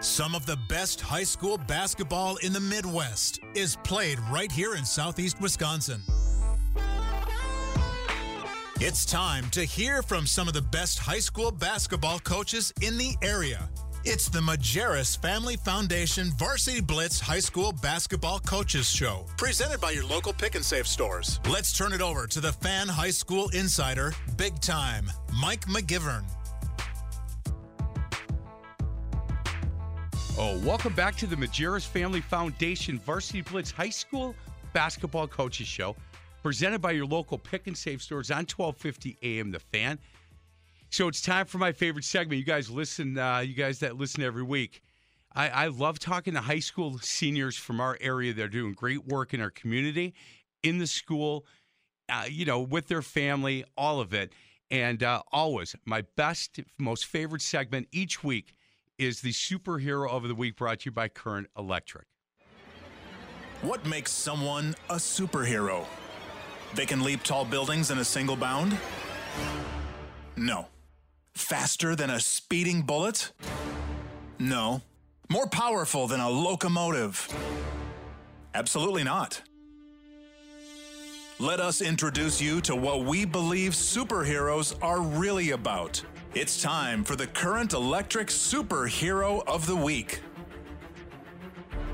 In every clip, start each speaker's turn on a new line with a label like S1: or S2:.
S1: Some of the best high school basketball in the Midwest is played right here in Southeast Wisconsin. It's time to hear from some of the best high school basketball coaches in the area. It's the Majerus Family Foundation Varsity Blitz High School Basketball Coaches Show, presented by your local pick and save stores. Let's turn it over to the fan high school insider, big time, Mike McGivern.
S2: Oh, welcome back to the Majerus Family Foundation Varsity Blitz High School Basketball Coaches Show, presented by your local pick and save stores on 1250 AM The Fan. So it's time for my favorite segment. You guys listen, uh, you guys that listen every week. I, I love talking to high school seniors from our area. They're doing great work in our community, in the school, uh, you know, with their family, all of it. And uh, always, my best, most favorite segment each week is the superhero of the week brought to you by Current Electric.
S1: What makes someone a superhero? They can leap tall buildings in a single bound? No. Faster than a speeding bullet? No. More powerful than a locomotive? Absolutely not. Let us introduce you to what we believe superheroes are really about. It's time for the Current Electric Superhero of the Week.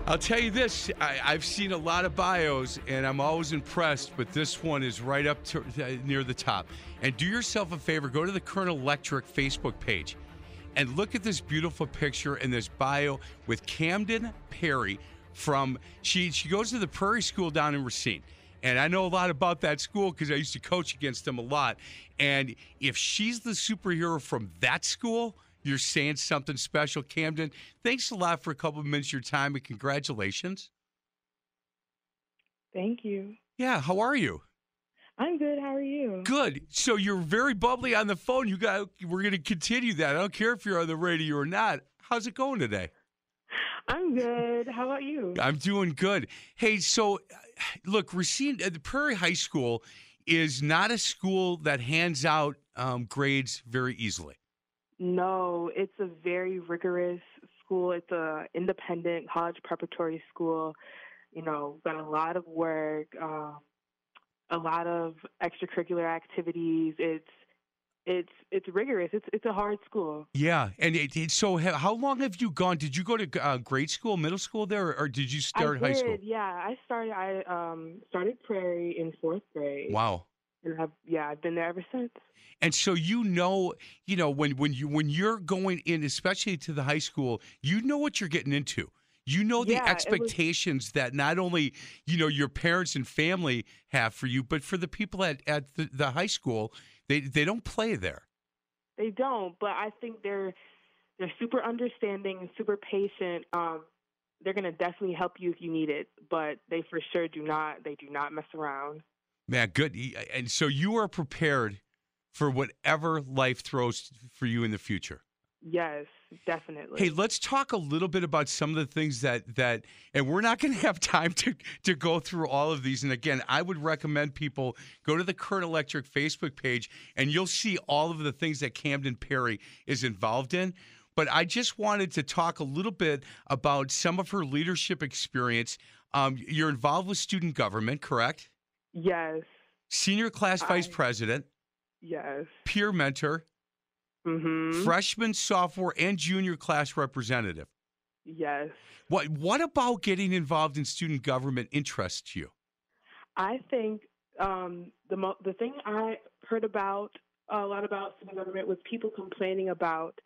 S2: I'll tell you this: I, I've seen a lot of bios, and I'm always impressed. But this one is right up to, uh, near the top. And do yourself a favor: go to the Current Electric Facebook page, and look at this beautiful picture and this bio with Camden Perry from. She she goes to the Prairie School down in Racine. And I know a lot about that school because I used to coach against them a lot. And if she's the superhero from that school, you're saying something special. Camden, thanks a lot for a couple of minutes of your time and congratulations.
S3: Thank you.
S2: Yeah, how are you?
S3: I'm good. How are you?
S2: Good. So you're very bubbly on the phone. You got we're going to continue that. I don't care if you're on the radio or not. How's it going today?
S3: I'm good. How about you?
S2: I'm doing good. Hey, so look, Racine, uh, the Prairie High School is not a school that hands out um, grades very easily.
S3: No, it's a very rigorous school. It's a independent college preparatory school. You know, got a lot of work, um, a lot of extracurricular activities. It's it's it's rigorous. It's it's a hard school.
S2: Yeah, and it, it, so how long have you gone? Did you go to uh, grade school, middle school there, or, or did you start
S3: I
S2: high
S3: did,
S2: school?
S3: Yeah, I started. I um started Prairie in fourth grade.
S2: Wow.
S3: And I've yeah, I've been there ever since.
S2: And so you know, you know when when you when you're going in, especially to the high school, you know what you're getting into. You know the
S3: Yeah, it was-
S2: expectations that not only you know your parents and family have for you, but for the people at at the, the high school, they they don't play there.
S3: They don't, but I think they're they're super understanding super patient. Um, they're gonna definitely help you if you need it, but they for sure do not. They do not mess around.
S2: Man, good. And so you are prepared for whatever life throws for you in the future.
S3: Yes, definitely.
S2: Hey, let's talk a little bit about some of the things that that and we're not going to have time to to go through all of these and again, I would recommend people go to the Current Electric Facebook page and you'll see all of the things that Camden Perry is involved in. But I just wanted to talk a little bit about some of her leadership experience. Um, you're involved with student government, correct?
S3: yes,
S2: Senior class vice president,
S3: yes.
S2: peer mentor,
S3: Mhm.
S2: freshman, sophomore, and junior class representative.
S3: yes.
S2: What what about getting involved in student government interests you?
S3: I think um, the mo- the thing I heard about a lot about student government was people complaining about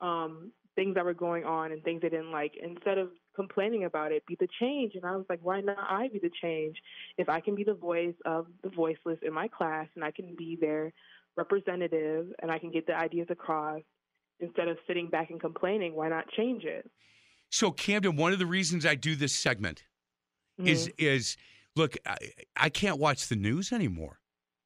S3: um, things that were going on and things they didn't like. Instead of complaining about it, be the change. And I was like, why not I be the change? If I can be the voice of the voiceless in my class and I can be their representative and I can get the ideas across instead of sitting back and complaining, why not change it?
S2: So Camden, one of the reasons I do this segment is
S3: Mhm.
S2: is look, I, I can't watch the news anymore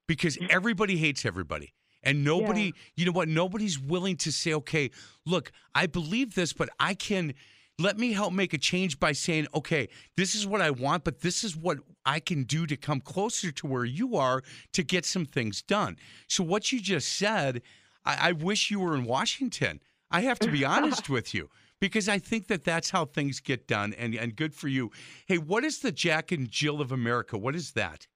S2: because everybody hates everybody. And nobody,
S3: Yeah.
S2: you know what, nobody's willing to say, okay, look, I believe this, but I can let me help make a change by saying, okay, this is what I want, but this is what I can do to come closer to where you are to get some things done. So, what you just said, I, I wish you were in Washington. I have to be honest with you because I think that that's how things get done, and, and good for you. Hey, what is the Jack and Jill of America? What is that?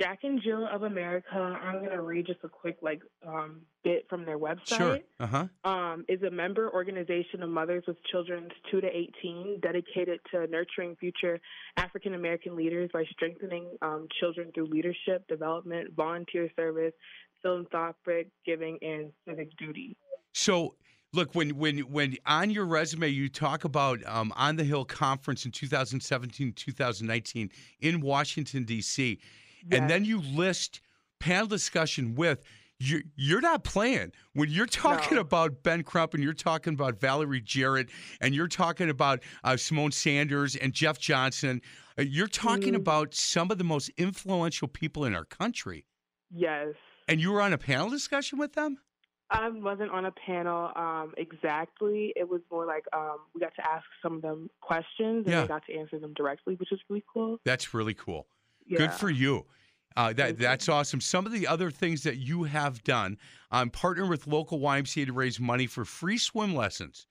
S3: Jack and Jill of America, I'm going to read just a quick like um, bit from their website.
S2: Sure. Uh huh.
S3: um, is a member organization of mothers with children 2 to 18 dedicated to nurturing future African American leaders by strengthening um, children through leadership, development, volunteer service, philanthropic giving, and civic duty.
S2: So, look when when when on your resume you talk about um, on the Hill conference in 2017 2019 in Washington D.C. and then you list panel discussion with. You're, you're not playing when you're talking
S3: No.
S2: about Ben Crump and you're talking about Valerie Jarrett and you're talking about uh, Symone Sanders and Jeff Johnson. Uh, you're talking
S3: Mhm.
S2: about some of the most influential people in our country.
S3: Yes.
S2: And you were on a panel discussion with them?
S3: I wasn't on a panel um, exactly. It was more like um, we got to ask some of them questions and
S2: Yeah.
S3: they got to answer them directly, which is really cool.
S2: That's really cool.
S3: Yeah.
S2: Good for you. Uh, that that's awesome. Some of the other things that you have done, um, partner with local YMCA to raise money for free swim lessons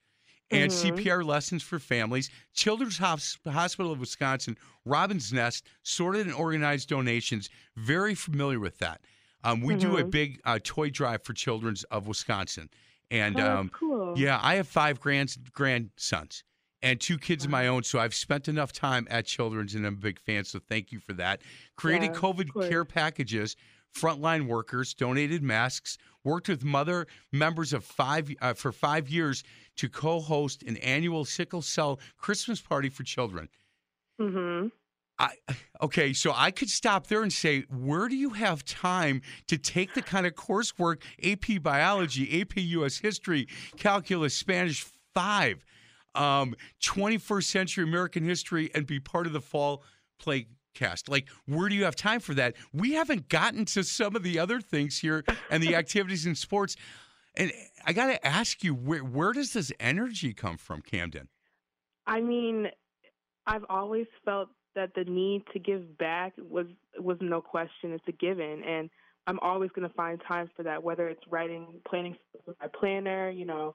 S2: and
S3: Mhm.
S2: CPR lessons for families. Children's Hospital of Wisconsin, Robin's Nest, sorted and organized donations. Very familiar with that. Um, we do a
S3: Mhm.
S2: big uh, toy drive for Children's of Wisconsin, and
S3: Oh,
S2: um,
S3: cool.
S2: yeah, I have five grand grandsons and two kids of my own, so I've spent enough time at Children's, and I'm a big fan. So thank you for that. Created
S3: Yeah,
S2: COVID care packages, frontline workers, donated masks, worked with mother members of five uh, for five years to co-host an annual sickle cell Christmas party for children.
S3: Mm-hmm.
S2: I okay, so I could stop there and say, where do you have time to take the kind of coursework AP biology, AP US history, calculus, Spanish five, um, 21st century American history, and be part of the fall play cast? Like, where do you have time for that? We haven't gotten to some of the other things here and the activities in sports. And I got to ask you, where where does this energy come from, Camden?
S3: I mean, I've always felt that the need to give back was was no question. It's a given, and I'm always going to find time for that. Whether it's writing, planning my planner, you know,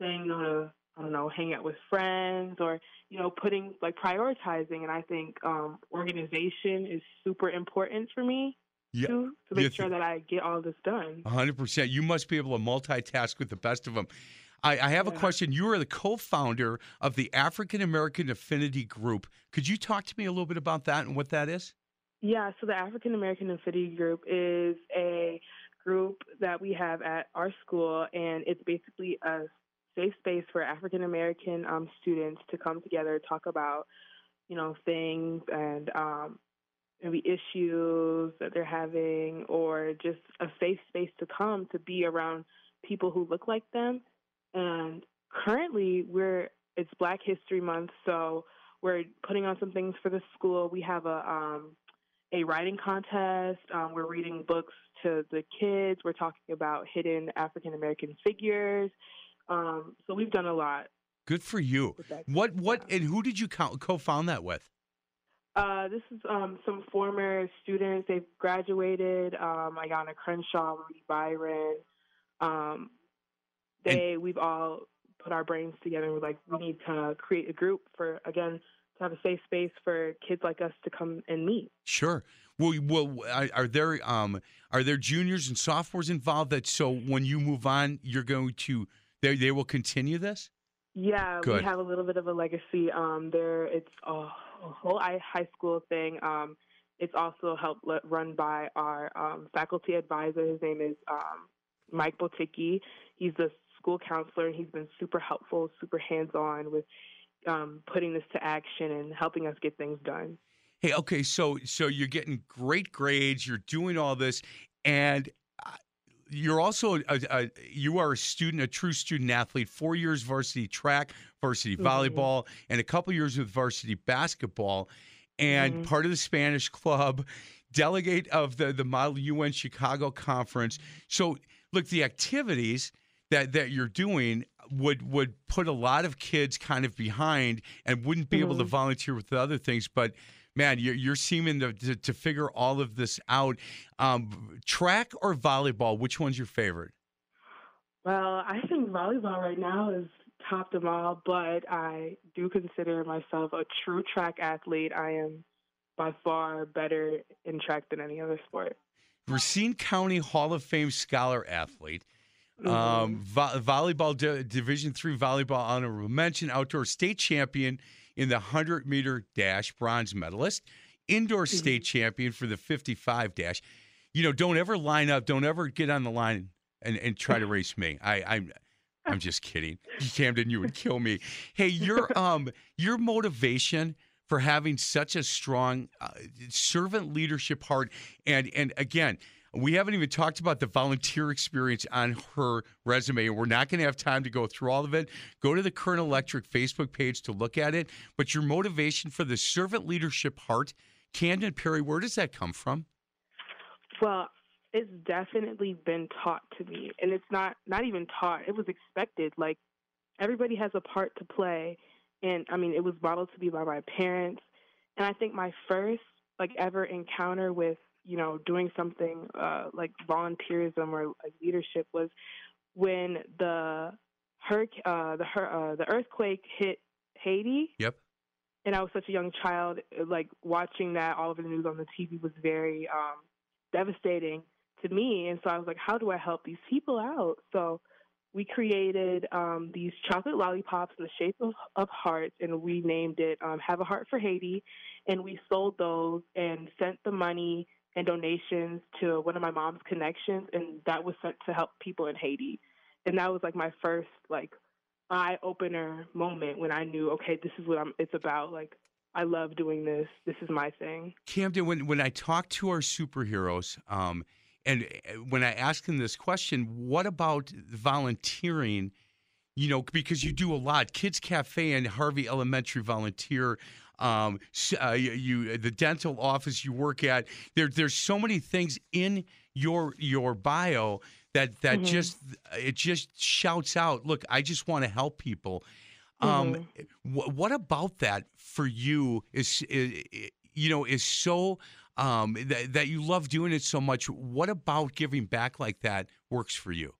S3: saying no to I don't know, hang out with friends, or you know, putting like prioritizing. And I think um, organization is super important for me
S2: Yeah.
S3: too, to
S2: You
S3: make sure that I get all this done.
S2: hundred percent. You must be able to multitask with the best of them. I, I have a question. You are the co-founder of the African American Affinity Group. Could you talk to me a little bit about that and what that is?
S3: Yeah, so the African American Affinity Group is a group that we have at our school, and it's basically a safe space for African American um, students to come together, talk about, you know, things and um, maybe issues that they're having, or just a safe space to come to be around people who look like them. And currently, we're it's Black History Month, so we're putting on some things for the school. We have a um, a writing contest. Um, we're reading books to the kids. We're talking about hidden African American figures. Um, so we've done a lot.
S2: Good for you. What what and who did you co- co-found that with?
S3: Uh, this is um, some former students. They've graduated. Um, Ayana Crenshaw, Rudy Byron. Um, they, we've all put our brains together. We're like, we need to create a group for again to have a safe space for kids like us to come and meet.
S2: Sure. Well, well, are there um are there juniors and sophomores involved? That so when you move on, you're going to they they will continue this.
S3: Yeah,
S2: Good.
S3: we have a little bit of a legacy. Um, there, it's a, a whole high school thing. Um, it's also helped run by our um, faculty advisor. His name is um, Mike Boticki. He's the school counselor, and he's been super helpful, super hands-on with um, putting this to action and helping us get things done.
S2: Hey, okay, so so you're getting great grades, you're doing all this, and you're also a, a, you are a student, a true student athlete. Four years varsity track, varsity
S3: Mhm.
S2: volleyball, and a couple years with varsity basketball, and
S3: Mhm.
S2: part of the Spanish club, delegate of the the Model UN Chicago Conference. So, look, the activities that that you're doing would would put a lot of kids kind of behind and wouldn't be able to
S3: Mhm.
S2: volunteer with the other things, but man, you're, you're seeming to, to, to figure all of this out. Um, track or volleyball, which one's your favorite?
S3: Well, I think volleyball right now is top them all, but I do consider myself a true track athlete. I am by far better in track than any other sport.
S2: Racine County Hall of Fame scholar athlete. Um, vo- volleyball di- Division three volleyball honorable mention, outdoor state champion in the hundred meter dash, bronze medalist, indoor state champion for the fifty five dash. You know, don't ever line up, don't ever get on the line and, and try to race me. I, I'm I'm just kidding, Camden. You would kill me. Hey, your um your motivation for having such a strong uh, servant leadership heart, and and again, we haven't even talked about the volunteer experience on her resume, and we're not going to have time to go through all of it. Go to the Current Electric Facebook page to look at it. But your motivation for the servant leadership heart, Camden Perry, where does that come from?
S3: Well, it's definitely been taught to me, and it's not not even taught. It was expected. Like everybody has a part to play, and I mean, it was modeled to me by my parents. And I think my first like ever encounter with you know doing something uh, like volunteerism or like leadership was when the hurricane, uh, the uh, the earthquake hit Haiti
S2: Yep.
S3: and I was such a young child, like watching that all over the news on the TV was very um, devastating to me. And so I was like, how do I help these people out? So we created um, these chocolate lollipops in the shape of, of hearts, and we named it um, Have a Heart for Haiti. And we sold those and sent the money and donations to one of my mom's connections, and that was sent to help people in Haiti. And that was like my first like eye opener moment when I knew, okay, this is what I'm, it's about. Like, I love doing this. This is my thing.
S2: Camden, when when I talk to our superheroes, um, and uh, when I ask them this question, what about volunteering? You know, because you do a lot. Kids Cafe and Harvey Elementary volunteer. Um, uh, you, you the dental office you work at. There, there's so many things in your your bio that that
S3: Mhm.
S2: just it just shouts out. Look, I just want to help people. Um, wh- what about that for you is, is you know is so um, that, that you love doing it so much? What about giving back like that works for you?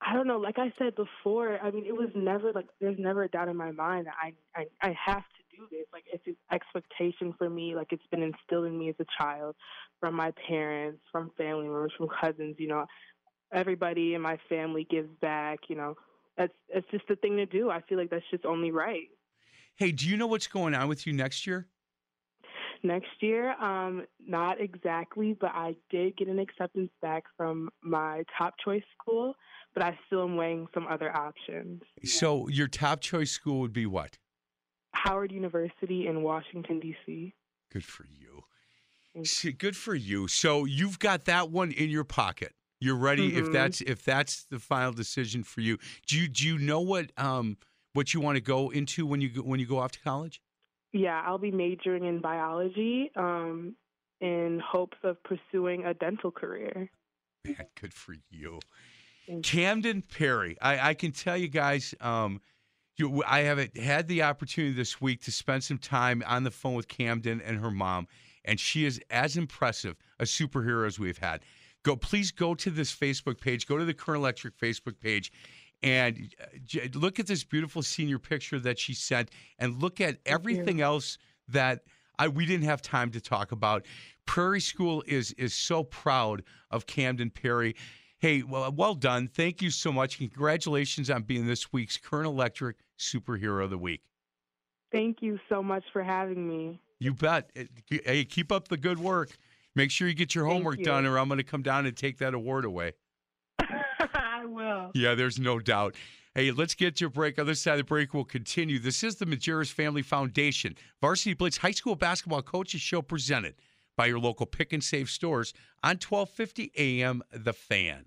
S3: I don't know. Like I said before, I mean, it was never like there's never a doubt in my mind that I I, I have to do this. Like it's an expectation for me. Like it's been instilled in me as a child from my parents, from family members, from cousins. You know, everybody in my family gives back. You know, that's it's just the thing to do. I feel like that's just only right.
S2: Hey, do you know what's going on with you next year?
S3: Next year, um, not exactly, but I did get an acceptance back from my top choice school, but I still am weighing some other options.
S2: So your top choice school would be what?
S3: Howard University in Washington, D.C.
S2: Good for you. Good for you. So you've got that one in your pocket. You're ready if
S3: Mhm.
S2: that's if that's the final decision for you. Do you do you know what um what you want to go into when you go, when you go off to college?
S3: Yeah, I'll be majoring in biology um, in hopes of pursuing a dental career.
S2: Man, good for you. Camden Perry. I, I can tell you guys, um, I have had the opportunity this week to spend some time on the phone with Camden and her mom, and she is as impressive a superhero as we've had. Go, please go to this Facebook page. Go to the Current Electric Facebook page, and uh, look at this beautiful senior picture that she sent, and look at everything else that I, we didn't have time to talk about. Prairie School is is so proud of Camden Perry. Hey, well, well done. Thank you so much. Congratulations on being this week's Current Electric Superhero of the Week.
S3: Thank you so much for having me.
S2: You bet. Hey, keep up the good work. Make sure you get your homework
S3: you.
S2: done, or I'm going to come down and take that award away.
S3: I will.
S2: Yeah, there's no doubt. Hey, let's get to a break. Other side of the break will continue. This is the Majerus Family Foundation Varsity Blitz High School Basketball Coaches Show presented by your local pick and save stores on 1250 AM The Fan.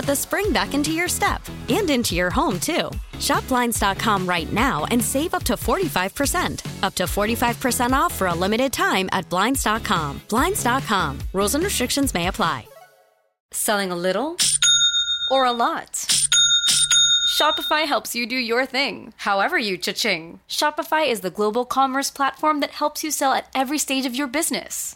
S4: the spring back into your step and into your home, too. Shop Blinds.com right now and save up to 45%. Up to 45% off for a limited time at Blinds.com. Blinds.com. Rules and restrictions may apply.
S5: Selling a little or a lot? Shopify helps you do your thing, however you cha-ching. Shopify is the global commerce platform that helps you sell at every stage of your business.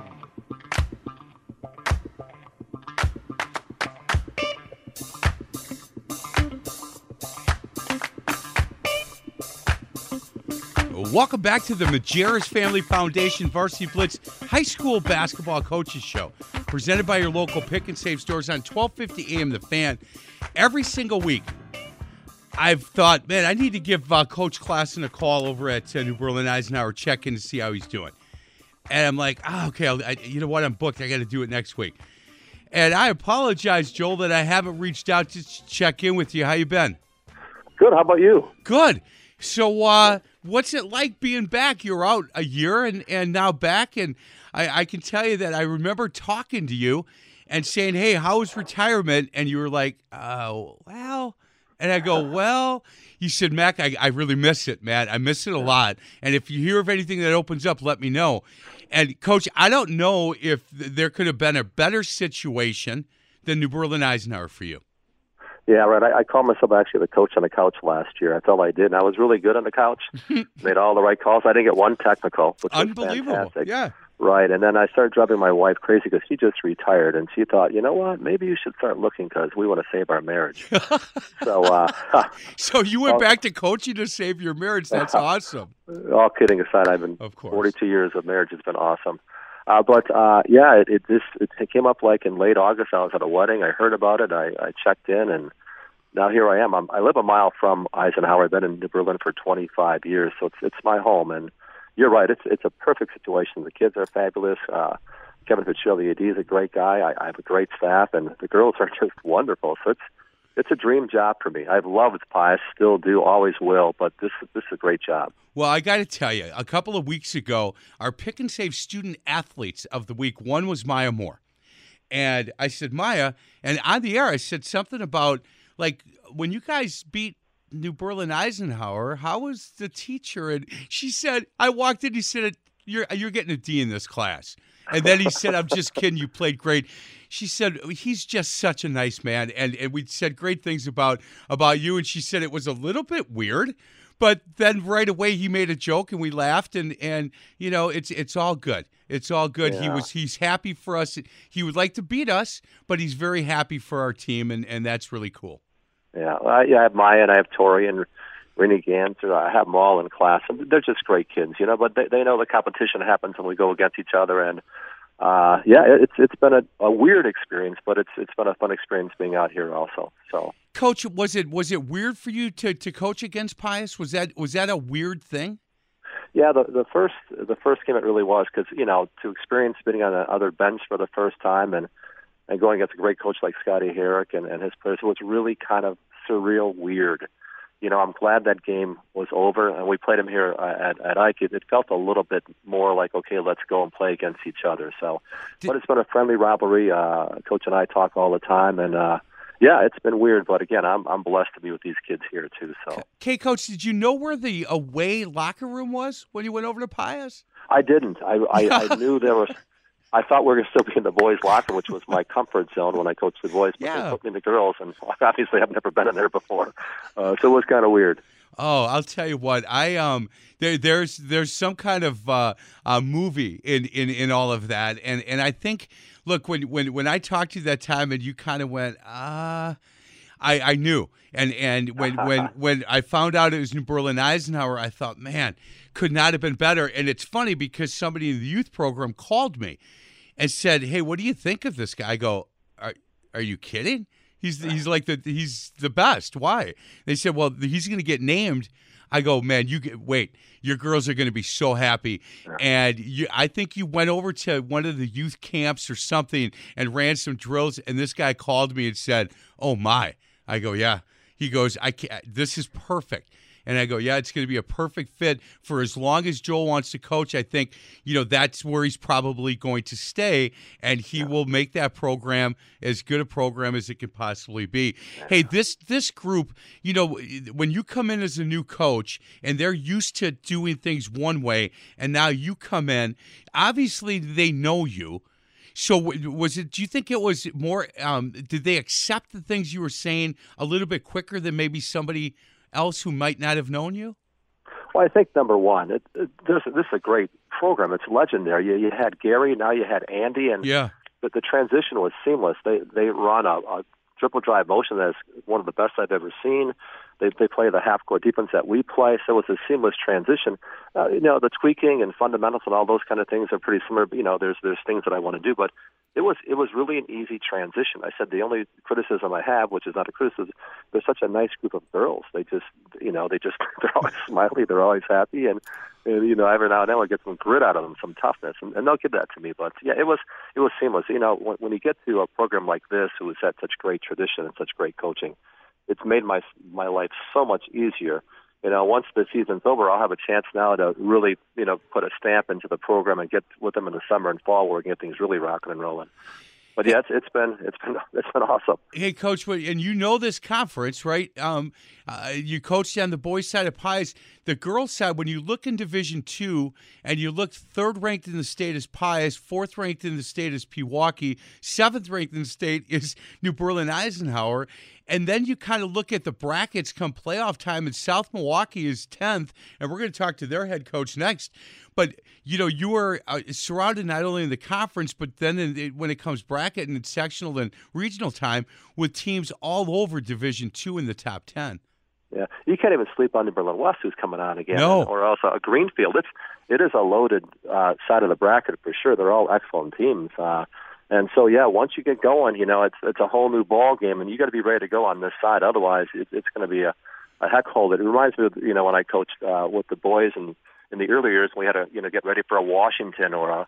S2: Welcome back to the Majerus Family Foundation Varsity Blitz High School Basketball Coaches Show, presented by your local pick and save stores on 1250 AM The Fan. Every single week, I've thought, man, I need to give uh, Coach Klassen a call over at uh, New Berlin Eisenhower, check in to see how he's doing. And I'm like, oh, okay, I, you know what? I'm booked. I got to do it next week. And I apologize, Joel, that I haven't reached out to check in with you. How you been?
S6: Good. How about you?
S2: Good. So, uh, what's it like being back? You're out a year and, and now back. And I, I can tell you that I remember talking to you and saying, hey, how was retirement? And you were like, oh, well, And I go, well, you said, Mac, I, I really miss it, man. I miss it a lot. And if you hear of anything that opens up, let me know. And coach, I don't know if there could have been a better situation than New Berlin Eisenhower for you.
S6: Yeah, right. I, I called myself actually the coach on the couch last year. I felt I did, and I was really good on the couch. Made all the right calls. I didn't get one technical, which was
S2: Unbelievable.
S6: fantastic.
S2: Yeah.
S6: Right, and then I started driving my wife crazy because she just retired, and she thought, you know what, maybe you should start looking because we want to save our marriage. so, uh,
S2: So you went back to coaching to save your marriage. That's awesome.
S6: all kidding aside, I've been
S2: Of course.
S6: 42 years of marriage. It's been awesome. Uh, but uh, yeah, it, it this it came up like in late August. I was at a wedding. I heard about it. I, I checked in, and now here I am. I'm, I live a mile from Eisenhower. I've been in New Berlin for 25 years, so it's it's my home. And you're right. It's it's a perfect situation. The kids are fabulous. Uh, Kevin Fitzgerald, the AD, is a great guy. I, I have a great staff, and the girls are just wonderful. So it's it's a dream job for me. I've loved Pius, still do, always will. But this this is a great job.
S2: Well, I got to tell you, a couple of weeks ago, our pick and save student athletes of the week, one was Maya Moore. And I said, Maya, and on the air, I said something about like when you guys beat New Berlin Eisenhower, how was the teacher? And she said, I walked in, he said, You're you're getting a D in this class. And then he said, I'm just kidding, you played great. She said, He's just such a nice man. And and we said great things about about you. And she said it was a little bit weird. But then right away he made a joke and we laughed and and you know it's it's all good. It's all good. He was he's happy for us. He would like to beat us, but he's very happy for our team and and that's really cool.
S6: Yeah, I, yeah, I have Maya and I have Tori and Renee Ganser. I have them all in class, and they're just great kids, you know. But they, they know the competition happens when we go against each other, and uh, yeah, it's it's been a, a weird experience, but it's it's been a fun experience being out here also. So
S2: Coach, was it was it weird for you to to coach against Pius? Was that was that a weird thing?
S6: yeah, the the first the first game it really was because you know to experience being on the other bench for the first time and and going against a great coach like Scotty Herrick and, and his players was really kind of surreal, weird. You know, I'm glad that game was over and we played them here uh, at at Ike. It, it felt a little bit more like okay, let's go and play against each other. So,
S2: Did-
S6: but it's been a friendly rivalry. Uh, coach and I talk all the time, and uh, yeah, it's been weird. But again, I'm I'm blessed to be with these kids here too. So.
S2: Okay, Coach, did you know where the away locker room was when you went over to Pius?
S6: I didn't. I I, I knew there was. I thought we were going to still be in the boys' locker, which was my comfort zone when I coached the boys. But
S2: Yeah.
S6: they put me in the girls, and obviously I've never been in there before, uh, so it was kind of weird.
S2: Oh, I'll tell you what. I um there there's there's some kind of uh, uh movie in, in in all of that, and and I think look when when when I talked to you that time, and you kind of went ah. I, I knew, and and when when when I found out it was New Berlin Eisenhower, I thought, man, could not have been better. And it's funny because somebody in the youth program called me and said, "Hey, what do you think of this guy?" I go, "Are are you kidding? He's he's like the he's the best. Why?" They said, "Well, he's going to get named." I go, "Man, you get wait. Your girls are going to be so happy." And you, I think you went over to one of the youth camps or something and ran some drills. And this guy called me and said, "Oh my." I go, "Yeah." He goes, "I can't. This is perfect." And I go, yeah, it's going to be a perfect fit for as long as Joel wants to coach. I think, you know, that's where he's probably going to stay, and he will make that program as good a program as it can possibly be. Hey, this this group, you know, when you come in as a new coach and they're used to doing things one way, and now you come in, obviously they know you. So was it? Do you think it was more? Um, did they accept the things you were saying a little bit quicker than maybe somebody else who might not have known you?
S6: Well, I think number one, it, it, this this is a great program. It's legendary. You, you had Gary, now you had Andy, and
S2: Yeah.
S6: the, the transition was seamless. They they run a, a triple drive motion that is one of the best I've ever seen. They they play the half court defense that we play, so it's a seamless transition. Uh, you know, the tweaking and fundamentals and all those kind of things are pretty similar. You know, there's there's things that I want to do, but it was it was really an easy transition. I said the only criticism I have, which is not a criticism, they're such a nice group of girls. They just you know they just they're always smiley, they're always happy, and, and you know every now and then we get some grit out of them, some toughness, and, and they'll give that to me. But yeah, it was it was seamless. You know, when, when you get to a program like this, who has had such great tradition and such great coaching, it's made my my life so much easier. You know, once the season's over, I'll have a chance now to really, you know, put a stamp into the program and get with them in the summer and fall where we can get things really rocking and rolling. but yeah, it's, it's been it's been it's been awesome.
S2: Hey, coach, and you know this conference, right? Um, uh, you coached on the boys' side of Pius. The girls' side, when you look in Division Two, and you look third ranked in the state is Pius, fourth ranked in the state is Pewaukee, seventh ranked in the state is New Berlin Eisenhower, and then you kind of look at the brackets come playoff time, and South Milwaukee is tenth, and we're going to talk to their head coach next. But you know, you are uh, surrounded not only in the conference, but then in, when it comes bracket and sectional and regional time with teams all over Division Two in the top ten.
S6: Yeah, you can't even sleep on the Berlin West, who's coming on again,
S2: no.
S6: or else a Greenfield. It's it is a loaded uh, side of the bracket for sure. They're all excellent teams, uh, and so yeah, once you get going, you know it's it's a whole new ball game, and you got to be ready to go on this side. Otherwise, it, it's going to be a a heck hold. It reminds me of you know when I coached uh, with the boys and in the early years we had to you know get ready for a Washington or a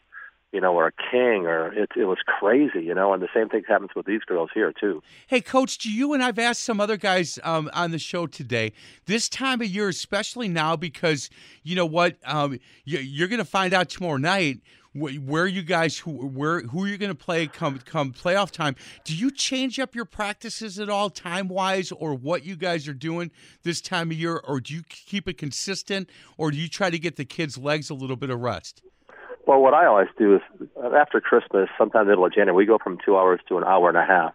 S6: you know, or a king, or it, it was crazy, you know. And the same thing happens with these girls here too.
S2: Hey, Coach, do you and I've asked some other guys um, on the show today. This time of year, especially now, because you know what, um, you, are going to find out tomorrow night where you guys who where who you're going to play come come playoff time. Do you change up your practices at all time wise, or what you guys are doing this time of year, or do you keep it consistent, or do you try to get the kids' legs a little bit of rest?
S6: Well, what I always do is after Christmas, sometime middle of January, we go from two hours to an hour and a half,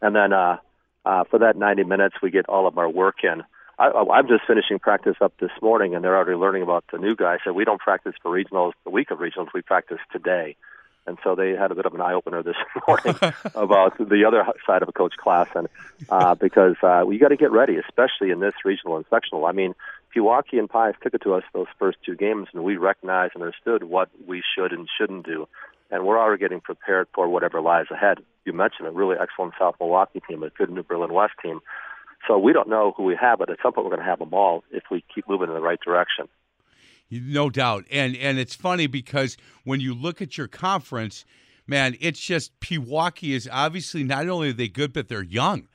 S6: and then uh, uh, for that 90 minutes, we get all of our work in. I, I'm just finishing practice up this morning, and they're already learning about the new guy. So we don't practice for regionals the week of regionals. We practice today, and so they had a bit of an eye opener this morning about the other side of a coach class, and uh, because uh, we got to get ready, especially in this regional and sectional. I mean, Pewaukee and Pius took it to us those first two games, and we recognized and understood what we should and shouldn't do. And we're already getting prepared for whatever lies ahead. You mentioned a really excellent South Milwaukee team, a good New Berlin West team. So we don't know who we have, but at some point we're going to have them all if we keep moving in the right direction.
S2: No doubt. And and it's funny because when you look at your conference, man, it's just Pewaukee is obviously not only are they good, but they're young.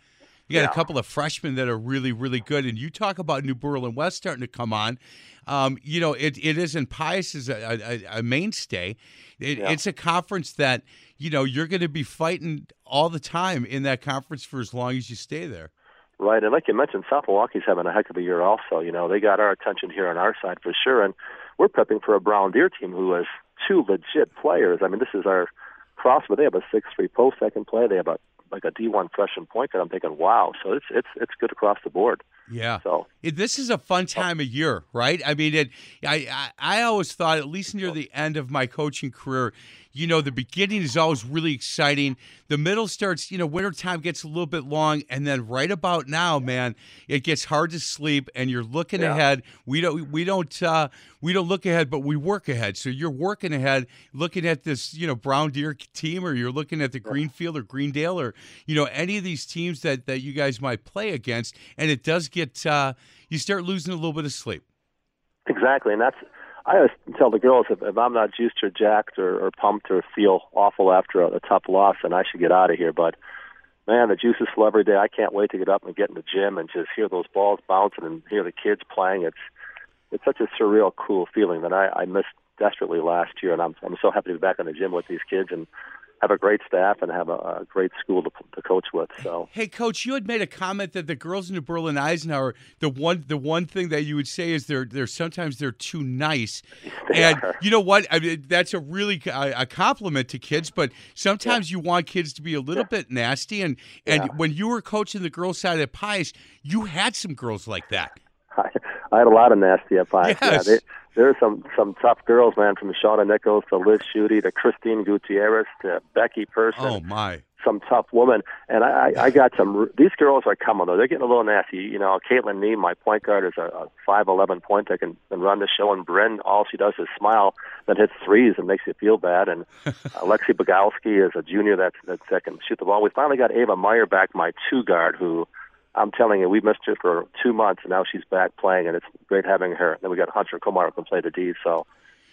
S2: You got yeah. a couple of freshmen that are really, really good. And you talk about New Berlin West starting to come on. Um, you know, it, it isn't Pius is a, a, a mainstay. It, yeah. It's a conference that, you know, you're going to be fighting all the time in that conference for as long as you stay there.
S6: Right, and like you mentioned, South Milwaukee's having a heck of a year also. You know, they got our attention here on our side for sure, and we're prepping for a Brown Deer team who has two legit players. I mean, this is our crossover. They have a six-three post second play. They have a like a D1 freshman point guard. I'm thinking, wow. So it's it's it's good across the board.
S2: Yeah.
S6: So
S2: it, this is a fun time of year, right? I mean, it. I, I I always thought, at least near the end of my coaching career, you know, the beginning is always really exciting. The middle starts, you know, wintertime gets a little bit long, and then right about now, man, it gets hard to sleep, and you're looking yeah. ahead. We don't we don't uh, we don't look ahead, but we work ahead. So you're working ahead, looking at this, you know, Brown Deer team, or you're looking at the Greenfield or Greendale, or you know, any of these teams that that you guys might play against, and it does get uh, you start losing a little bit of sleep.
S6: Exactly, and that's I always tell the girls if, if I'm not juiced or jacked or, or pumped or feel awful after a, a tough loss, then I should get out of here. But man, the juice is full every day. I can't wait to get up and get in the gym and just hear those balls bouncing and hear the kids playing. It's it's such a surreal, cool feeling that I, I missed desperately last year, and I'm I'm so happy to be back in the gym with these kids and have a great staff and have a, a great school to, to, coach with. So,
S2: hey, coach, you had made a comment that the girls in the Berlin Eisenhower, the one the one thing that you would say is they're they're sometimes they're too nice,
S6: they
S2: and
S6: are.
S2: you know what? I mean, that's a really a, a compliment to kids, but sometimes yeah. you want kids to be a little yeah. bit nasty. And and yeah. when you were coaching the girls side at Pius, you had some girls like that.
S6: I, I had a lot of nasty at Pius.
S2: Yes.
S6: They, there are some some tough girls, man, from Shauna Nichols to Liz Schutte to Christine Gutierrez to Becky Person.
S2: Oh my!
S6: Some tough woman, and I I I got some. These girls are coming though. They're getting a little nasty. You know, Caitlin Nee, my point guard, is a, five eleven point that can, can run the show, and Bryn, all she does is smile, then hits threes and makes you feel bad. And Alexi Lexi Bogalski is a junior that that, that can shoot the ball. We finally got Ava Meyer back, my two guard, who I'm telling you, we missed her for two months, and now she's back playing, and it's great having her. And then we got Hunter Komar who can play the D. So,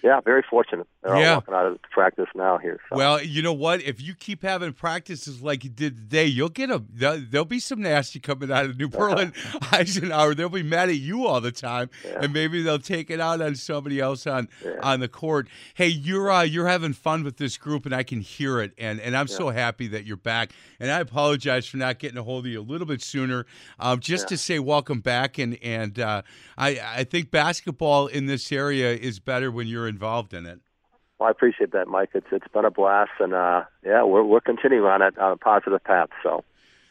S6: Yeah, very fortunate. They're
S2: Yeah.
S6: all walking out of practice now here. So.
S2: Well, you know what? If you keep having practices like you did today, you'll get a. There'll, be some nasty coming out of New Berlin, Eisenhower. They'll be mad at you all the time, and maybe they'll take it out on somebody else on on the court. Hey, you're uh, you're having fun with this group, and I can hear it, and and I'm so happy that you're back. And I apologize for not getting a hold of you a little bit sooner. Um, just to say welcome back, and and uh, I I think basketball in this area is better when you're involved in it.
S6: Well, I appreciate that, Mike. It's it's been a blast, and uh, yeah, we're we're continuing on it on a positive path. So.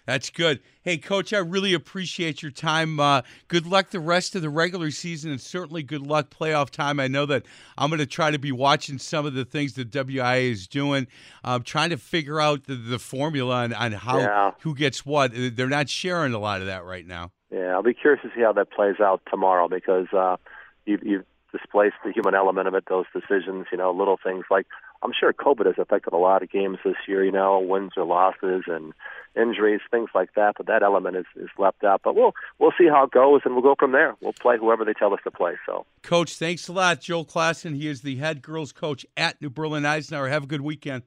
S2: That's good. Hey, Coach, I really appreciate your time. Uh, good luck the rest of the regular season, and certainly good luck playoff time. I know that I'm going to try to be watching some of the things that WIAA is doing, um, trying to figure out the, the formula on, on how
S6: Yeah.
S2: who gets what. They're not sharing a lot of that right now.
S6: Yeah, I'll be curious to see how that plays out tomorrow because uh, you've, you've displaced the human element of it. Those decisions, you know, little things like I'm sure COVID has affected a lot of games this year. You know, wins or losses and injuries, things like that. But that element is, is left out. But we'll we'll see how it goes, and we'll go from there. We'll play whoever they tell us to play. So
S2: Coach, thanks a lot. Joel Klassen, he is the head girls coach at New Berlin Eisenhower. Have a good weekend.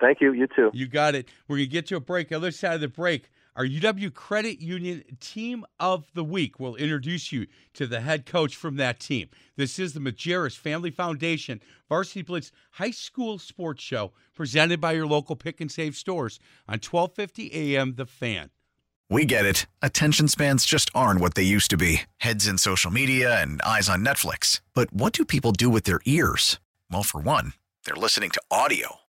S6: thank you. You too.
S2: You got it. We're going to get to a break. Other side of the break, our UW Credit Union Team of the Week will introduce you to the head coach from that team. This is the Majerus Family Foundation Varsity Blitz High School Sports Show presented by your local pick and save stores on 1250 AM The Fan.
S7: We get it. Attention spans just aren't what they used to be heads in social media and eyes on Netflix. But what do people do with their ears? Well, for one, they're listening to audio.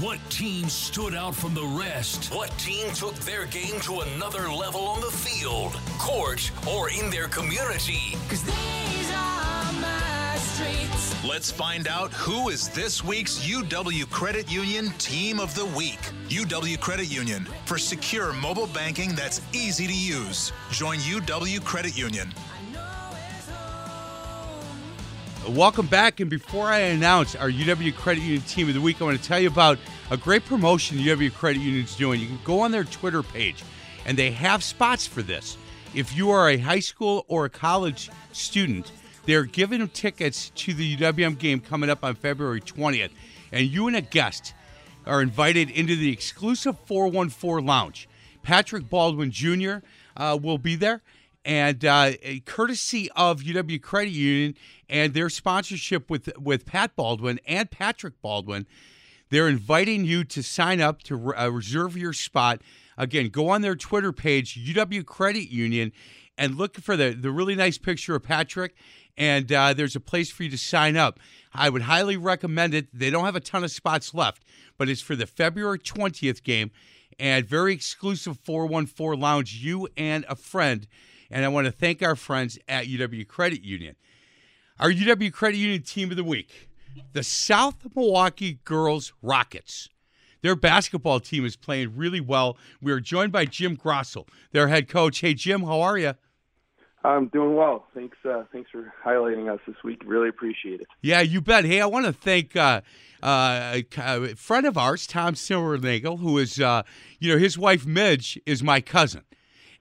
S8: What team stood out from the rest? What team took their game to another level on the field, court, or in their community?
S1: Let's find out who is this week's UW Credit Union Team of the Week. UW Credit Union for secure mobile banking that's easy to use. Join UW Credit Union.
S2: Welcome back. And before I announce our UW Credit Union Team of the Week, I want to tell you about a great promotion UW Credit Union is doing. You can go on their Twitter page, and they have spots for this. If you are a high school or a college student, they're giving tickets to the UWM game coming up on February 20th, and you and a guest are invited into the exclusive 414 lounge. Patrick Baldwin Jr. Uh, will be there, and uh, courtesy of UW Credit Union and their sponsorship with with Pat Baldwin and Patrick Baldwin, they're inviting you to sign up to re- uh, reserve your spot. Again, go on their Twitter page, UW Credit Union, and look for the the really nice picture of Patrick. And uh, there's a place for you to sign up. I would highly recommend it. They don't have a ton of spots left, but it's for the February 20th game and very exclusive 414 lounge, you and a friend. And I want to thank our friends at UW Credit Union. Our UW Credit Union team of the week, the South Milwaukee Girls Rockets. Their basketball team is playing really well. We are joined by Jim Grossel, their head coach. Hey, Jim, how are you?
S9: I'm doing well. Thanks. Uh, thanks for highlighting us this week. Really appreciate it.
S2: Yeah, you bet. Hey, I want to thank uh, uh, a friend of ours, Tom Silvernagel, who is, uh, you know, his wife Midge is my cousin.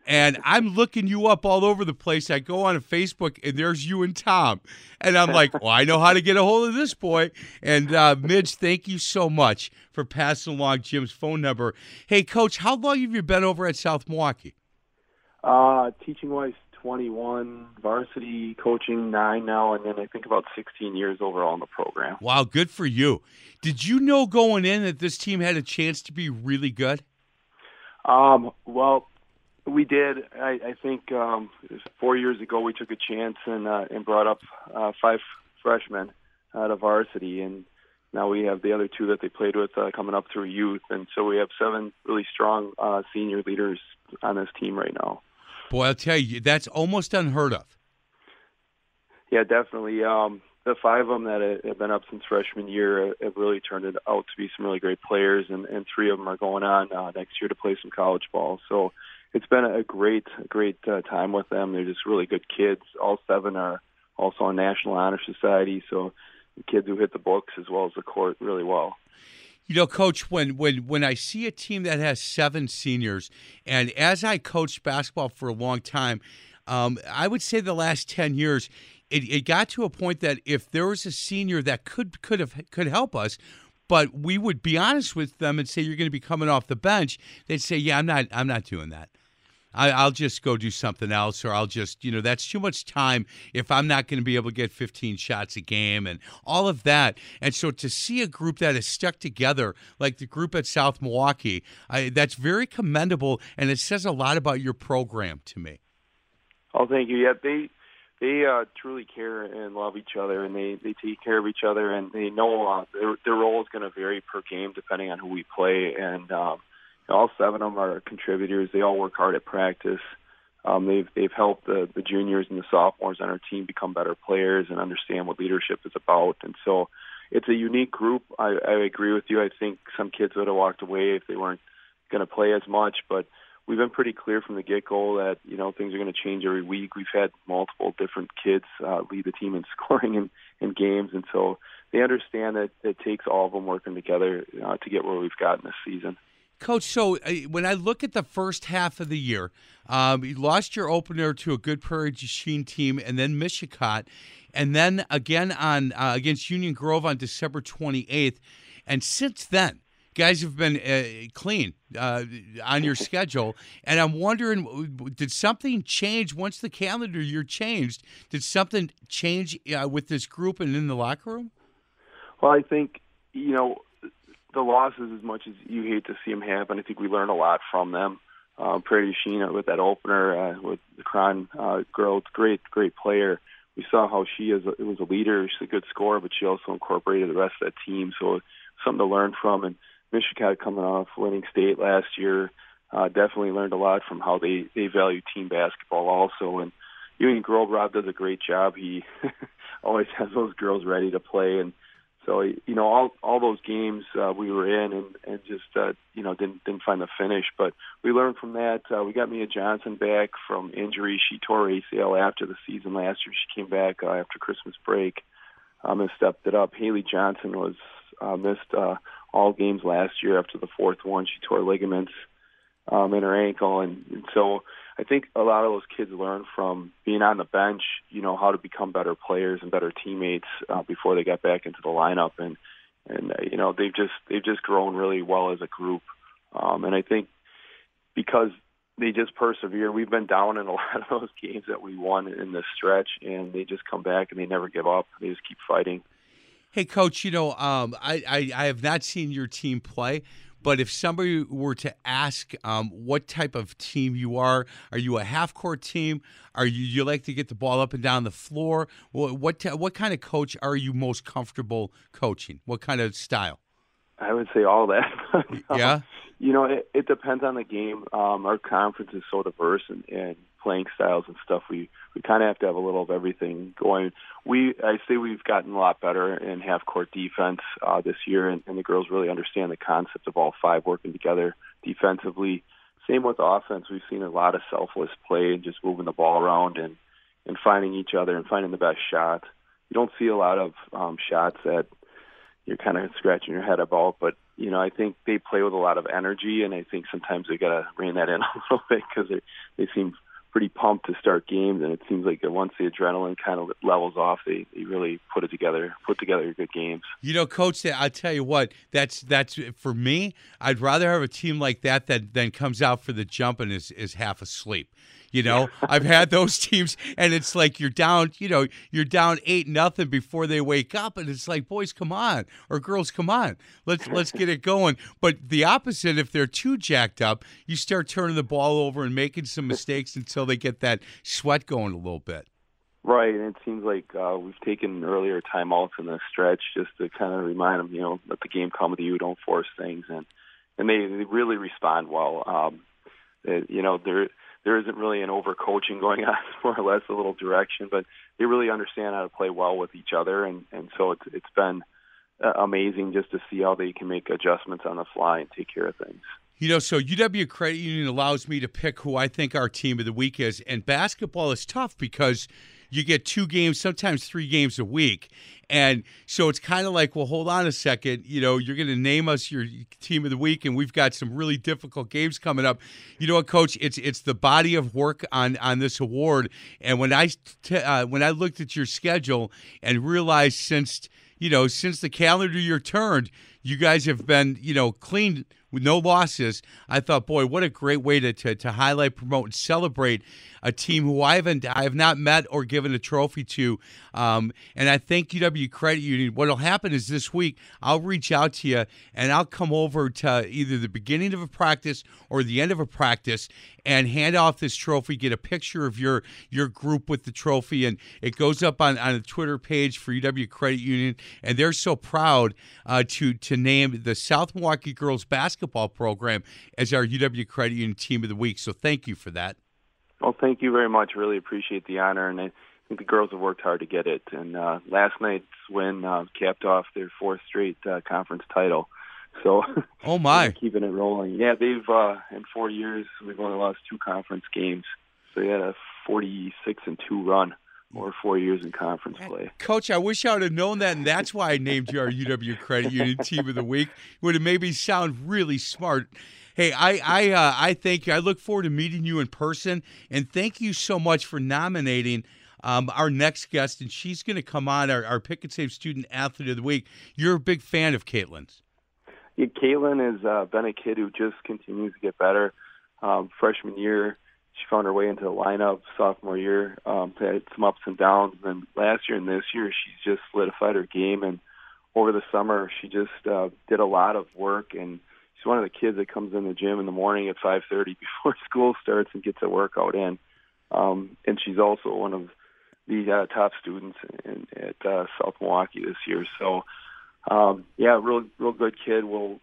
S2: And I'm looking you up all over the place. I go on Facebook and there's you and Tom. And I'm like, well, I know how to get a hold of this boy. And uh, Midge, thank you so much for passing along Jim's phone number. Hey, Coach, how long have you been over at South Milwaukee?
S9: Uh, teaching wise, 21, varsity coaching nine now, and then I think about 16 years overall in the program.
S2: Wow, good for you. Did you know going in that this team had a chance to be really good?
S9: Um, well, we did. I, I think um, four years ago we took a chance and uh, and brought up uh, five freshmen out of varsity, and now we have the other two that they played with uh, coming up through youth, and so we have seven really strong uh, senior leaders on this team right now.
S2: Boy, I'll tell you, that's almost unheard of.
S9: Yeah, definitely. Um, the five of them that have been up since freshman year have really turned it out to be some really great players, and, and three of them are going on uh, next year to play some college ball. So it's been a great great uh, time with them. They're just really good kids. All seven are also on National Honor Society, so the kids who hit the books as well as the court really well.
S2: You know, Coach, when when when I see a team that has seven seniors, and as I coached basketball for a long time, um, I would say the last ten years, it, it got to a point that if there was a senior that could could have could help us, but we would be honest with them and say you're going to be coming off the bench, they'd say, "Yeah, I'm not I'm not doing that." I, will just go do something else, or I'll just, you know, that's too much time if I'm not going to be able to get 15 shots a game and all of that. And so to see a group that is stuck together, like the group at South Milwaukee, I, that's very commendable, and it says a lot about your program to me.
S9: Oh, thank you. Yeah, they they uh, truly care and love each other, and they they take care of each other, and they know uh, their their role is going to vary per game depending on who we play, and um, all seven of them are contributors. They all work hard at practice. Um, they've they've helped the, the juniors and the sophomores on our team become better players and understand what leadership is about. And so, it's a unique group. I, I agree with you. I think some kids would have walked away if they weren't going to play as much, but we've been pretty clear from the get go that you know things are going to change every week. We've had multiple different kids uh, lead the team in scoring in, in games, and so they understand that it takes all of them working together uh, to get where we've gotten this season.
S2: Coach, so uh, when I look at the first half of the year, um, you lost your opener to a good Prairie Chien team, and then Mishicot, and then again on uh, against Union Grove on December 28th. And since then, guys have been uh, clean uh, on your schedule. And I'm wondering, did something change once the calendar year changed? Did something change uh, with this group and in the locker room?
S9: Well, I think you know the losses, as much as you hate to see them happen, I think we learned a lot from them. Um, Prairie Sheena with that opener uh, with the Cron uh, girl, great, great player. We saw how she is. It was a leader. She's a good scorer, but she also incorporated the rest of that team. So something to learn from. And Mishicot coming off winning state last year, uh, definitely learned a lot from how they they value team basketball also. And Union Grove Rob does a great job. He always has those girls ready to play and so you know all all those games uh, we were in and and just uh, you know didn't didn't find the finish, but we learned from that. Uh, we got Mia Johnson back from injury. She tore ACL after the season last year. She came back uh, after Christmas break um, and stepped it up. Haley Johnson was uh, missed uh, all games last year after the fourth one. She tore ligaments um, in her ankle, and, and so I think a lot of those kids learn from being on the bench, you know, how to become better players and better teammates uh, before they get back into the lineup, and and uh, you know they've just they've just grown really well as a group, um, and I think because they just persevere. We've been down in a lot of those games that we won in this stretch, and they just come back and they never give up. They just keep fighting.
S2: Hey, coach, you know, um, I, I, I have not seen your team play, but if somebody were to ask um, what type of team you are, are you a half court team? Are you you like to get the ball up and down the floor? What what, what kind of coach are you most comfortable coaching? What kind of style?
S9: I would say all that.
S2: yeah.
S9: You know, it, it depends on the game. Um, our conference is so diverse and, and playing styles and stuff. We we kind of have to have a little of everything going. We I say we've gotten a lot better in half court defense uh, this year, and, and the girls really understand the concept of all five working together defensively. Same with offense. We've seen a lot of selfless play and just moving the ball around and and finding each other and finding the best shot. You don't see a lot of um, shots that you're kind of scratching your head about, but you know, I think they play with a lot of energy, and I think sometimes they got to rein that in a little bit because they they seem pretty pumped to start games, and it seems like once the adrenaline kind of levels off, they, they really put it together, put together good games.
S2: You know, coach, I tell you what, that's that's for me. I'd rather have a team like that that then comes out for the jump and is is half asleep. You know, I've had those teams, and it's like you're down. You know, you're down eight nothing before they wake up, and it's like, boys, come on, or girls, come on, let's let's get it going. But the opposite, if they're too jacked up, you start turning the ball over and making some mistakes until they get that sweat going a little bit.
S9: Right, and it seems like uh, we've taken earlier timeouts in the stretch just to kind of remind them, you know, let the game come to you, don't force things, and and they, they really respond well. Um, you know, they're there isn't really an overcoaching going on, more or less a little direction, but they really understand how to play well with each other, and and so it's it's been uh, amazing just to see how they can make adjustments on the fly and take care of things.
S2: You know, so UW Credit Union allows me to pick who I think our team of the week is, and basketball is tough because you get two games, sometimes three games a week. And so it's kind of like, well, hold on a second. You know, you're going to name us your team of the week, and we've got some really difficult games coming up. You know what, Coach? It's it's the body of work on on this award. And when I t- uh, when I looked at your schedule and realized since you know since the calendar year turned, you guys have been you know clean with no losses. I thought, boy, what a great way to, to, to highlight, promote, and celebrate a team who I haven't I have not met or given a trophy to. Um, and I thank UW Credit Union. What'll happen is this week I'll reach out to you and I'll come over to either the beginning of a practice or the end of a practice and hand off this trophy. Get a picture of your your group with the trophy, and it goes up on on a Twitter page for UW Credit Union. And they're so proud uh, to to name the South Milwaukee girls basketball program as our UW Credit Union Team of the Week. So thank you for that.
S9: Well, thank you very much. Really appreciate the honor, and I think the girls have worked hard to get it. And uh, last night's win uh, capped off their fourth straight uh, conference title. So,
S2: oh my,
S9: keeping it rolling. Yeah, they've uh, in four years we've only lost two conference games. So they had a forty-six and two run over four years in conference play.
S2: Coach, I wish I would have known that, and that's why I named you our UW Credit Union Team of the Week. Would have made me sound really smart. Hey, I I uh, I thank you. I look forward to meeting you in person, and thank you so much for nominating um, our next guest. And she's going to come on our, our Pick and Save Student Athlete of the Week. You're a big fan of Caitlin's.
S9: Yeah, Caitlin has uh, been a kid who just continues to get better. Um, freshman year, she found her way into the lineup. Sophomore year, um, had some ups and downs. And then last year and this year, she's just solidified her game. And over the summer, she just uh, did a lot of work and she's one of the kids that comes in the gym in the morning at 5:30 before school starts and gets a workout in. Um, and she's also one of the uh, top students in, at uh, South Milwaukee this year. So, um, yeah, real real good kid. Will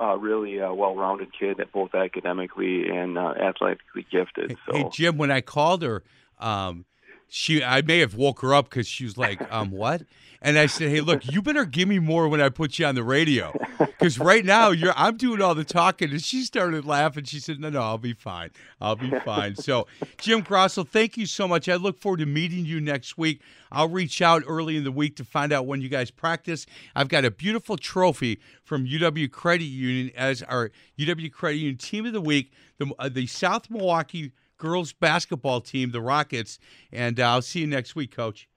S9: uh, really uh, well-rounded kid, both academically and uh, athletically gifted. So,
S2: hey Jim, when I called her, um, she I may have woke her up because she was like, um, what? And I said, hey, look, you better give me more when I put you on the radio, because right now you're I'm doing all the talking. And she started laughing. She said, no, no, I'll be fine. I'll be fine. So, Jim Grossel, thank you so much. I look forward to meeting you next week. I'll reach out early in the week to find out when you guys practice. I've got a beautiful trophy from UW Credit Union as our UW Credit Union Team of the Week, the, uh, the South Milwaukee girls basketball team, the Rockets. And uh, I'll see you next week, Coach.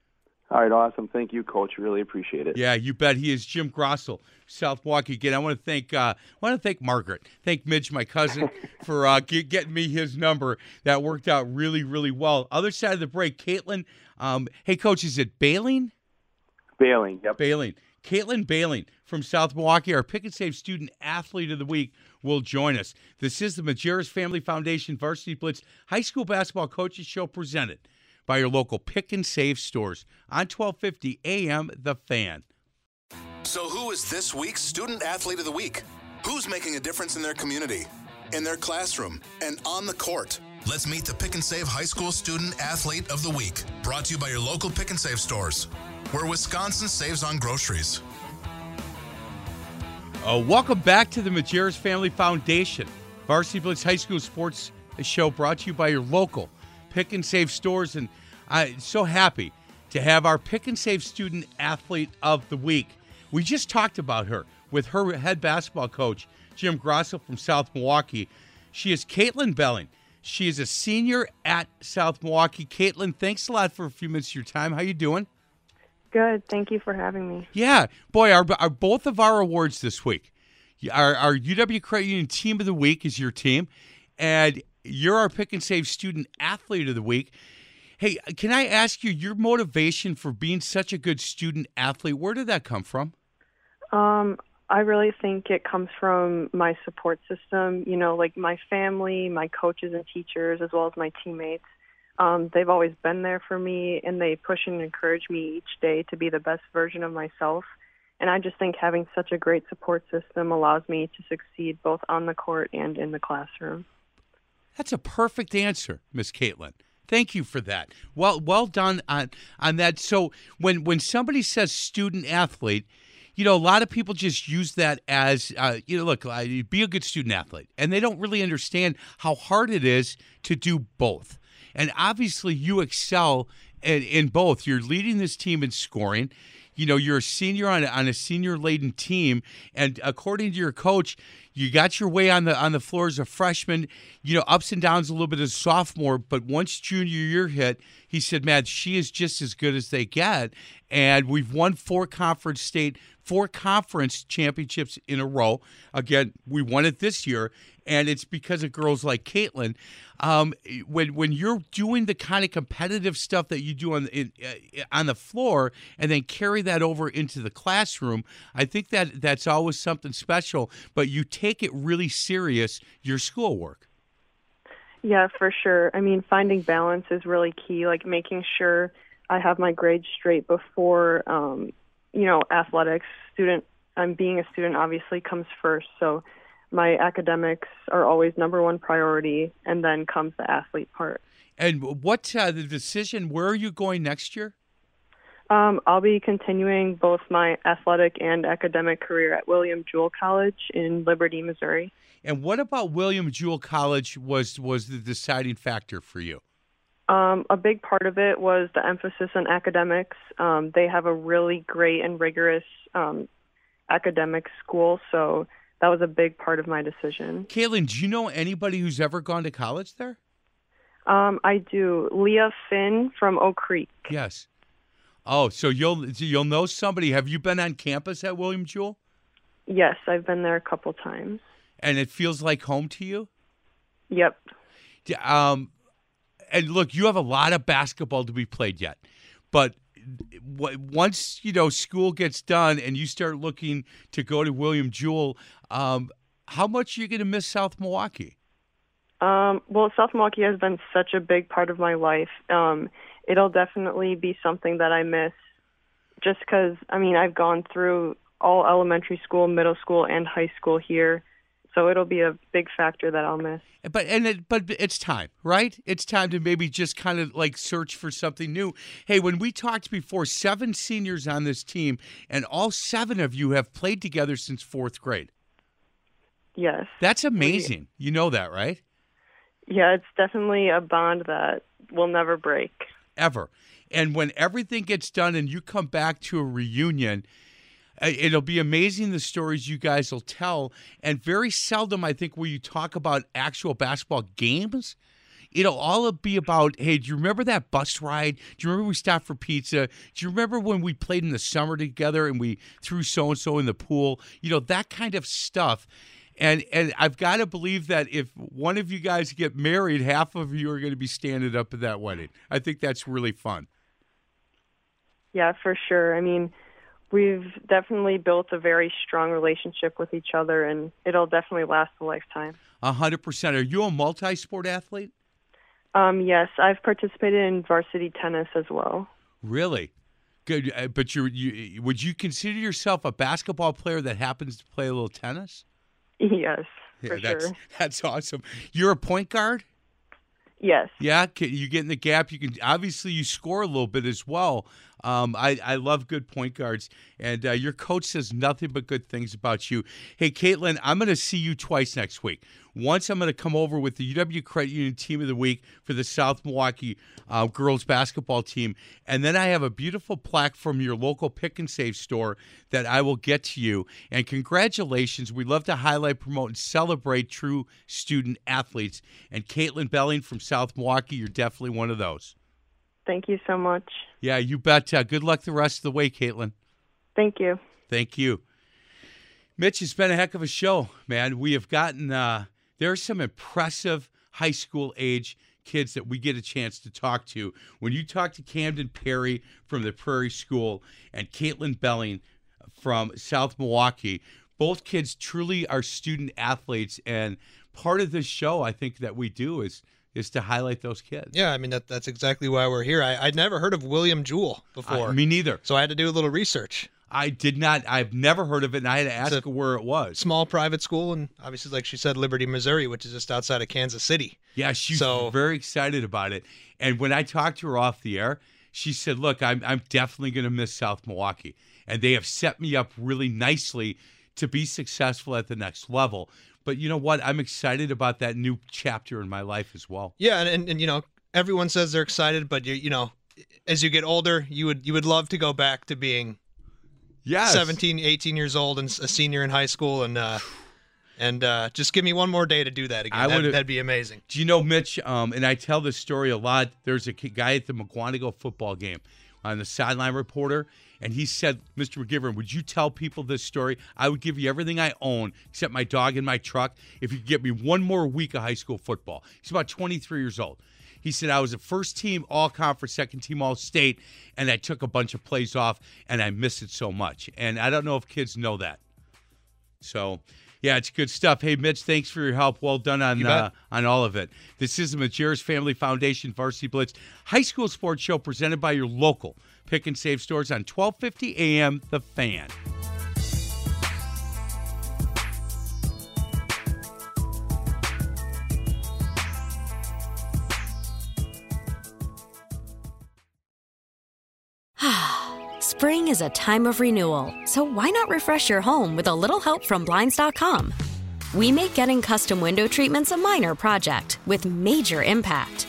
S9: All right, awesome. Thank you, Coach. Really appreciate it.
S2: Yeah, you bet. He is Jim Grossel, South Milwaukee. Again, I want to thank uh, I want to thank Margaret, thank Midge, my cousin, for uh, get, getting me his number. That worked out really, really well. Other side of the break, Caitlin. Um, hey, Coach, is it Bailing?
S9: Bailing, yep.
S2: Bailing. Caitlin Bailing from South Milwaukee, our Pick and Save Student Athlete of the Week, will join us. This is the Majerus Family Foundation Varsity Blitz High School Basketball Coaches Show presented by your local Pick and Save stores on 1250 AM The Fan.
S10: So, who is this week's Student Athlete of the Week? Who's making a difference in their community, in their classroom, and on the court?
S8: Let's meet the Pick and Save High School Student Athlete of the Week, brought to you by your local Pick and Save stores, where Wisconsin saves on groceries.
S2: Uh, welcome back to the Majerus Family Foundation Varsity Blitz High School Sports Show, brought to you by your local Pick and Save stores. And I'm so happy to have our Pick and Save Student Athlete of the Week. We just talked about her with her head basketball coach, Jim Grosso from South Milwaukee. She is Caitlin Belling. She is a senior at South Milwaukee. Caitlin, thanks a lot for a few minutes of your time. How you doing?
S11: Good. Thank you for having me.
S2: Yeah, boy, our, our both of our awards this week. Our, our UW Credit Union Team of the Week is your team, and you're our Pick and Save Student Athlete of the Week. Hey, can I ask you your motivation for being such a good student athlete? Where did that come from?
S11: Um, I really think it comes from my support system. You know, like my family, my coaches and teachers, as well as my teammates. Um, they've always been there for me, and they push and encourage me each day to be the best version of myself. And I just think having such a great support system allows me to succeed both on the court and in the classroom.
S2: That's a perfect answer, Miss Caitlin. Thank you for that. Well, well done on on that. So when when somebody says student athlete, you know, a lot of people just use that as, uh, you know, look, uh, be a good student athlete, and they don't really understand how hard it is to do both. And obviously, you excel in, in both. You're leading this team in scoring. You know, you're a senior on, on a senior laden team, and according to your coach, you got your way on the on the floor as a freshman. You know, ups and downs a little bit as a sophomore, but once junior year hit, he said, "Man, she is just as good as they get." And we've won four conference state, four conference championships in a row. Again, we won it this year, and it's because of girls like Caitlin. Um, when when you're doing the kind of competitive stuff that you do on in, uh, on the floor, and then carry that over into the classroom, I think that that's always something special. But you take it really serious your schoolwork.
S11: Yeah, for sure. I mean, finding balance is really key. Like making sure I have my grades straight before, um, you know, athletics. Student, I'm um, being a student obviously comes first. So my academics are always number one priority, and then comes the athlete part.
S2: And what uh, the decision? Where are you going next year?
S11: Um, I'll be continuing both my athletic and academic career at William Jewell College in Liberty, Missouri.
S2: And what about William Jewell College was was the deciding factor for you?
S11: Um, a big part of it was the emphasis on academics. Um, they have a really great and rigorous um, academic school, so that was a big part of my decision.
S2: Caitlin, do you know anybody who's ever gone to college there?
S11: Um, I do. Leah Finn from Oak Creek.
S2: Yes. Oh, so you'll you'll know somebody. Have you been on campus at William Jewell?
S11: Yes, I've been there a couple times.
S2: And it feels like home to you?
S11: Yep.
S2: Um, and look, you have a lot of basketball to be played yet, but once you know school gets done and you start looking to go to William Jewell, um, how much are you going to miss South Milwaukee?
S11: Um, well, South Milwaukee has been such a big part of my life. Um, it'll definitely be something that I miss, just because I mean I've gone through all elementary school, middle school, and high school here, so it'll be a big factor that I'll miss.
S2: But and it, but it's time, right? It's time to maybe just kind of like search for something new. Hey, when we talked before, seven seniors on this team, and all seven of you have played together since fourth grade.
S11: Yes,
S2: that's amazing. We, you know that, right?
S11: Yeah, it's definitely a bond that will never break.
S2: Ever. And when everything gets done and you come back to a reunion, Uh, it'll be amazing the stories you guys will tell. And very seldom, I think, will you talk about actual basketball games. It'll all be about, hey, do you remember that bus ride? Do you remember we stopped for pizza? Do you remember when we played in the summer together and we threw so and so in the pool? You know, that kind of stuff. And and I've got to believe that if one of you guys get married, half of you are going to be standing up at that wedding. I think that's really fun.
S11: Yeah, for sure. I mean, we've definitely built a very strong relationship with each other, and it'll definitely last a lifetime.
S2: A hundred percent. Are you a multi-sport athlete?
S11: Um, yes, I've participated in varsity tennis as well.
S2: Really? Good. Uh, but you, you would you consider yourself a basketball player that happens to play a little tennis?
S11: Yes,
S2: yeah,
S11: for
S2: that's,
S11: sure.
S2: That's awesome. You're a point guard.
S11: Yes.
S2: Yeah, you get in the gap. You can obviously you score a little bit as well. Um, I, I love good point guards, and uh, your coach says nothing but good things about you. Hey, Caitlin, I'm going to see you twice next week. Once I'm going to come over with the UW Credit Union Team of the Week for the South Milwaukee uh, girls basketball team, and then I have a beautiful plaque from your local pick and save store that I will get to you. And congratulations! We love to highlight, promote, and celebrate true student athletes. And Caitlin Belling from South Milwaukee, you're definitely one of those.
S11: Thank you so much.
S2: Yeah, you bet. Uh, good luck the rest of the way, Caitlin.
S11: Thank you.
S2: Thank you. Mitch, it's been a heck of a show, man. We have gotten, uh, there are some impressive high school age kids that we get a chance to talk to. When you talk to Camden Perry from the Prairie School and Caitlin Belling from South Milwaukee, both kids truly are student athletes. And part of this show, I think, that we do is is to highlight those kids.
S12: Yeah, I mean that that's exactly why we're here. I, would never heard of William Jewell before.
S2: Uh, me neither.
S12: So I had to do a little research.
S2: I did not. I've never heard of it, and I had to ask where it was.
S12: Small private school, and obviously, like she said, Liberty, Missouri, which is just outside of Kansas City.
S2: Yeah, she's
S12: so,
S2: very excited about it. And when I talked to her off the air, she said, "Look, I'm I'm definitely going to miss South Milwaukee, and they have set me up really nicely to be successful at the next level." But you know what? I'm excited about that new chapter in my life as well.
S12: Yeah, and, and, and you know, everyone says they're excited, but you you know, as you get older, you would you would love to go back to being
S2: Yes.
S12: 17, 18 years old and a senior in high school and uh and uh just give me one more day to do that again.
S2: I
S12: That'd, that'd be amazing.
S2: Do you know Mitch? Um, and I tell this story a lot. There's a guy at the Mukwonago football game on the sideline reporter, and he said, "Mr. McGivern, would you tell people this story? I would give you everything I own except my dog and my truck if you could get me one more week of high school football." He's about 23 years old. He said, I was a first team all conference, second team all state, and I took a bunch of plays off, and I miss it so much. And I don't know if kids know that. So, yeah, it's good stuff. Hey, Mitch, thanks for your help. Well done on uh, on all of it. This is the Majerus Family Foundation Varsity Blitz High School Sports Show presented by your local pick and save stores on 1250 AM The Fan.
S4: Spring is a time of renewal, so why not refresh your home with a little help from Blinds.com? We make getting custom window treatments a minor project with major impact.